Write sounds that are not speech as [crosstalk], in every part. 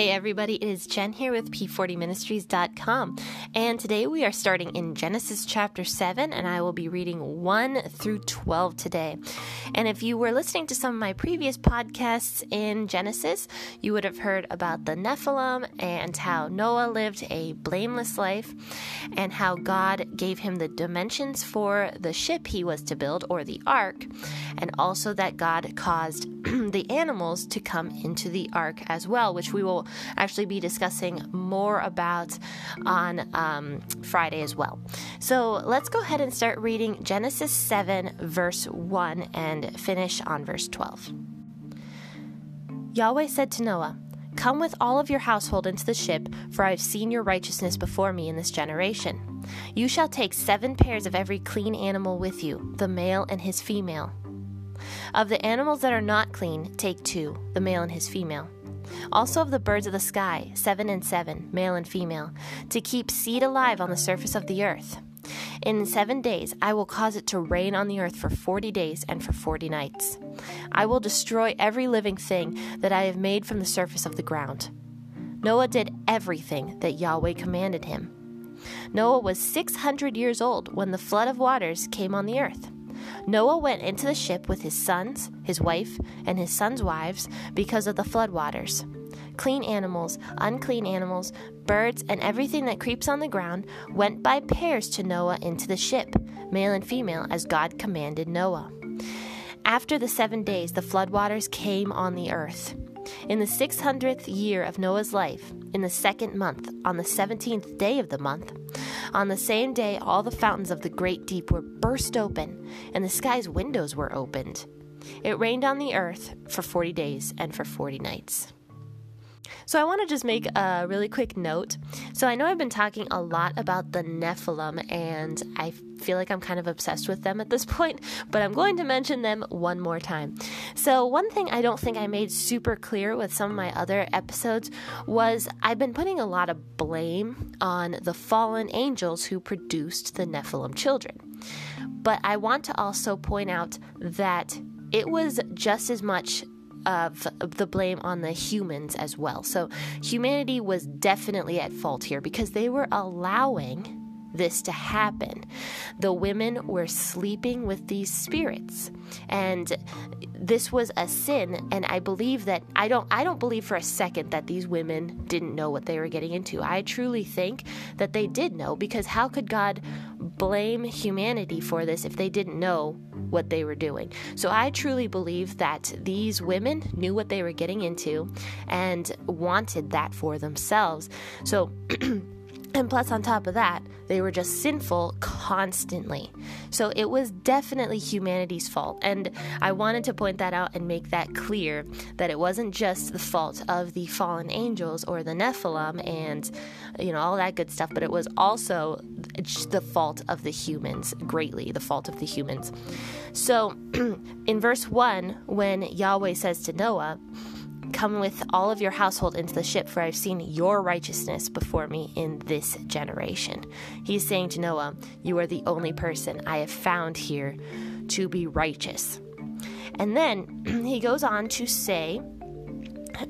Hey everybody, it is Jen here with P40ministries.com. And today we are starting in Genesis chapter 7, and I will be reading 1 through 12 today. And if you were listening to some of my previous podcasts in Genesis, you would have heard about the Nephilim and how Noah lived a blameless life, and how God gave him the dimensions for the ship he was to build, or the ark, and also that God caused [clears throat] the animals to come into the ark as well, which we will actually be discussing more about on um, Friday as well. So let's go ahead and start reading Genesis 7, verse 1, and finish on verse 12. Yahweh said to Noah, Come with all of your household into the ship, for I have seen your righteousness before me in this generation. You shall take seven pairs of every clean animal with you, the male and his female. Of the animals that are not clean, take two, the male and his female. Also of the birds of the sky, seven and seven, male and female, to keep seed alive on the surface of the earth. In seven days I will cause it to rain on the earth for forty days and for forty nights. I will destroy every living thing that I have made from the surface of the ground. Noah did everything that Yahweh commanded him. Noah was 600 years old when the flood of waters came on the earth. Noah went into the ship with his sons, his wife, and his sons' wives because of the floodwaters. Clean animals, unclean animals, birds, and everything that creeps on the ground went by pairs to Noah into the ship, male and female, as God commanded Noah. After the seven days, the floodwaters came on the earth. In the 600th year of Noah's life, in the second month, on the 17th day of the month, on the same day, all the fountains of the great deep were burst open, and the sky's windows were opened. It rained on the earth for 40 days and for 40 nights. So, I want to just make a really quick note. So, I know I've been talking a lot about the Nephilim, and I feel like I'm kind of obsessed with them at this [laughs] point, but I'm going to mention them one more time. So, one thing I don't think I made super clear with some of my other episodes was I've been putting a lot of blame on the fallen angels who produced the Nephilim children. But I want to also point out that it was just as much of the blame on the humans as well. So humanity was definitely at fault here because they were allowing this to happen. The women were sleeping with these spirits. And this was a sin and I believe that I don't I don't believe for a second that these women didn't know what they were getting into. I truly think that they did know because how could God blame humanity for this if they didn't know what they were doing. So I truly believe that these women knew what they were getting into and wanted that for themselves. So [clears throat] And plus, on top of that, they were just sinful constantly. So it was definitely humanity's fault. And I wanted to point that out and make that clear that it wasn't just the fault of the fallen angels or the Nephilim and, you know, all that good stuff, but it was also the fault of the humans, greatly the fault of the humans. So [clears throat] in verse 1, when Yahweh says to Noah, Come with all of your household into the ship, for I've seen your righteousness before me in this generation. He's saying to Noah, You are the only person I have found here to be righteous. And then [clears throat] he goes on to say,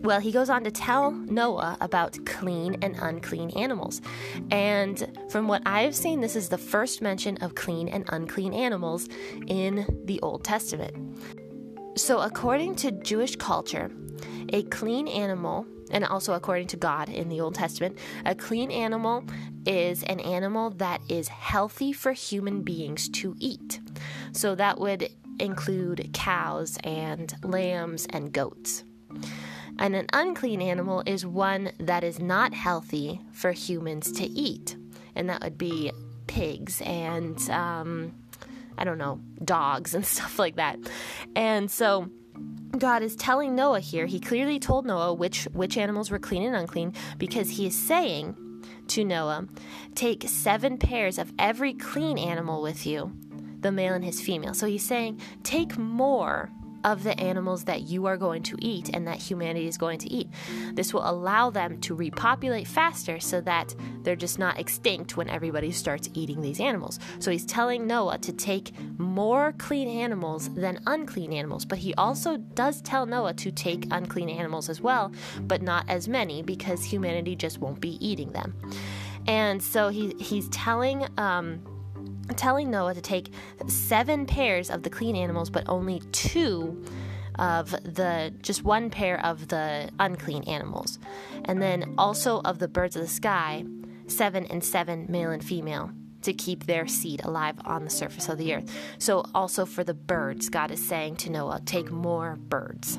well, he goes on to tell Noah about clean and unclean animals. And from what I've seen, this is the first mention of clean and unclean animals in the Old Testament. So, according to Jewish culture, a clean animal, and also according to God in the Old Testament, a clean animal is an animal that is healthy for human beings to eat. So that would include cows and lambs and goats. And an unclean animal is one that is not healthy for humans to eat. And that would be pigs and, um, I don't know, dogs and [laughs] stuff like that. And so God is telling Noah here, he clearly told Noah which which animals were clean and unclean because he is saying to Noah, take 7 pairs of every clean animal with you, the male and his female. So he's saying, take more of the animals that you are going to eat and that humanity is going to eat. This will allow them to repopulate faster so that they're just not extinct when everybody starts eating these animals. So he's telling Noah to take more clean animals than unclean animals, but he also does tell Noah to take unclean animals as well, but not as many because humanity just won't be eating them. And so he, he's telling um, telling Noah to take seven pairs of the clean animals, but only two of the just one pair of the unclean animals. And then also of the birds of the sky, seven and seven, male and female, to keep their seed alive on the surface of the earth. So also for the birds, God is saying to Noah, take more birds.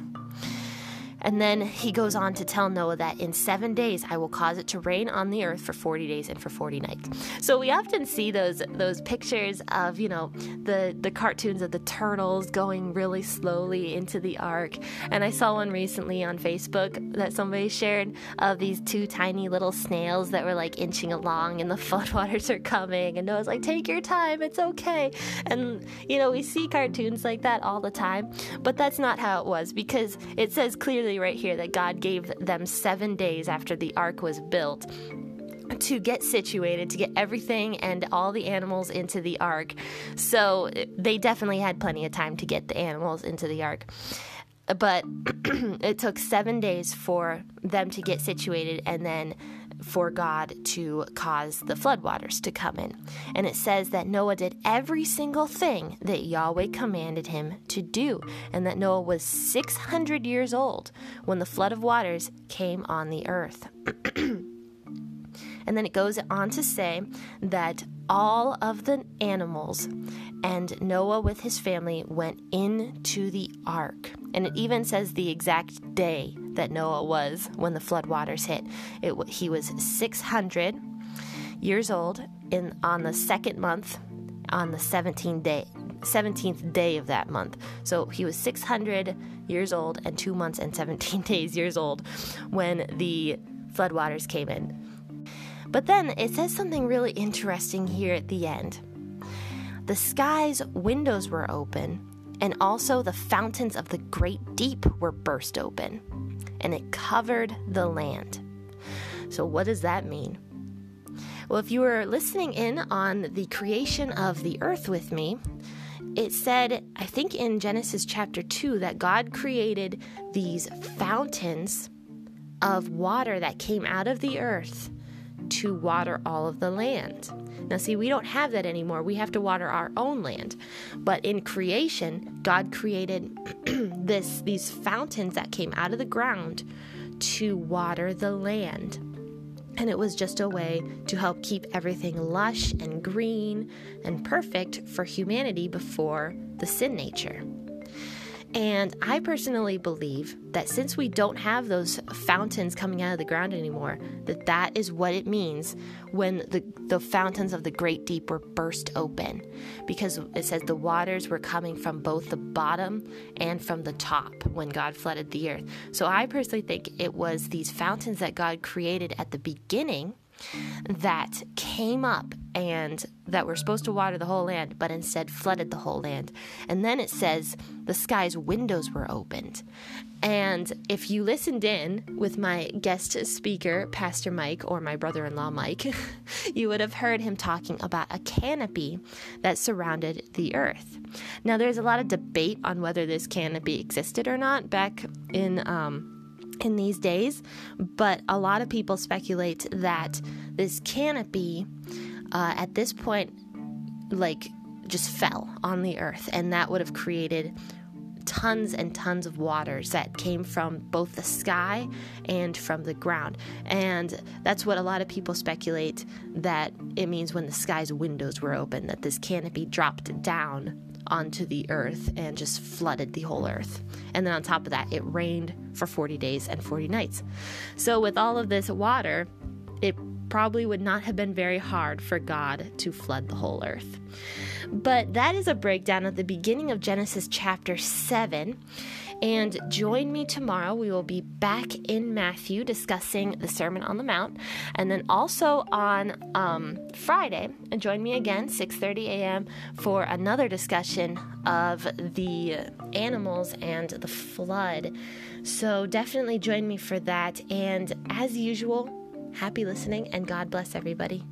And then he goes on to tell Noah that in seven days I will cause it to rain on the earth for 40 days and for 40 nights. So we often see those those pictures of, you know, the, the cartoons of the turtles going really slowly into the ark. And I saw one recently on Facebook that somebody shared of these two tiny little snails that were like inching along and the [laughs] floodwaters are coming. And Noah's like, take your time, it's okay. And, you know, we see cartoons like that all the time. But that's not how it was because it says clearly right here that God gave them seven days after the ark was built to get situated, to get everything and all the animals into the ark. So they definitely had plenty of time to get the animals into the ark. But [clears throat] it took seven days for them to get situated and then for God to cause the floodwaters to come in. And it says that Noah did every single thing that Yahweh commanded him to do, and that Noah was 600 years old when the flood of waters came on the earth. [clears throat] and then it goes on to say that all of the animals and Noah with his family went into the ark. And it even says the exact day that Noah was when the flood waters hit. It, he was 600 years old in on the second month on the 17th day 17th day of that month. So he was 600 years old and 2 months and 17 [laughs] days years old when the floodwaters came in. But then it says something really interesting here at the end. The sky's windows were open and also the fountains of the great deep were burst open, and it covered the land. So, what does that mean? Well, if you were listening in on the creation of the earth with me, it said, I think in Genesis chapter 2, that God created these fountains of water that came out of the earth to water all of the land. Now, see, we don't have that anymore. We have to water our own land. But in creation, God created [clears throat] this these fountains that came out of the ground to water the land. And it was just a way to help keep everything lush and green and perfect for humanity before the sin nature. And I personally believe that since we don't have those fountains coming out of the ground anymore, that that is what it means when the, the fountains of the great deep were burst open. Because it says the waters were coming from both the bottom and from the top when God flooded the earth. So I personally think it was these fountains that God created at the beginning that came up and that were supposed to water the whole land, but instead flooded the whole land. And then it says the sky's windows were opened. And if you listened in with my guest speaker, Pastor Mike, or my brother in law, Mike, [laughs] you would have heard him talking about a canopy that surrounded the earth. Now, there's a lot of debate on whether this canopy existed or not back in. Um, in these days, but a lot of people speculate that this canopy uh, at this point, like, just fell on the earth, and that would have created tons and tons of waters that came from both the sky and from the ground. And that's what a lot of people speculate that it means when the sky's windows were open, that this canopy dropped down onto the earth and just flooded the whole earth. And then on top of that, it rained for 40 days and 40 nights. So, with all of this water, it probably would not have been very hard for God to flood the whole earth. But that is a breakdown of the beginning of Genesis chapter 7. And join me tomorrow. We will be back in Matthew discussing the Sermon on the Mount, and then also on um, Friday. Join me again 6:30 a.m. for another discussion of the animals and the flood. So definitely join me for that. And as usual, happy listening and God bless everybody.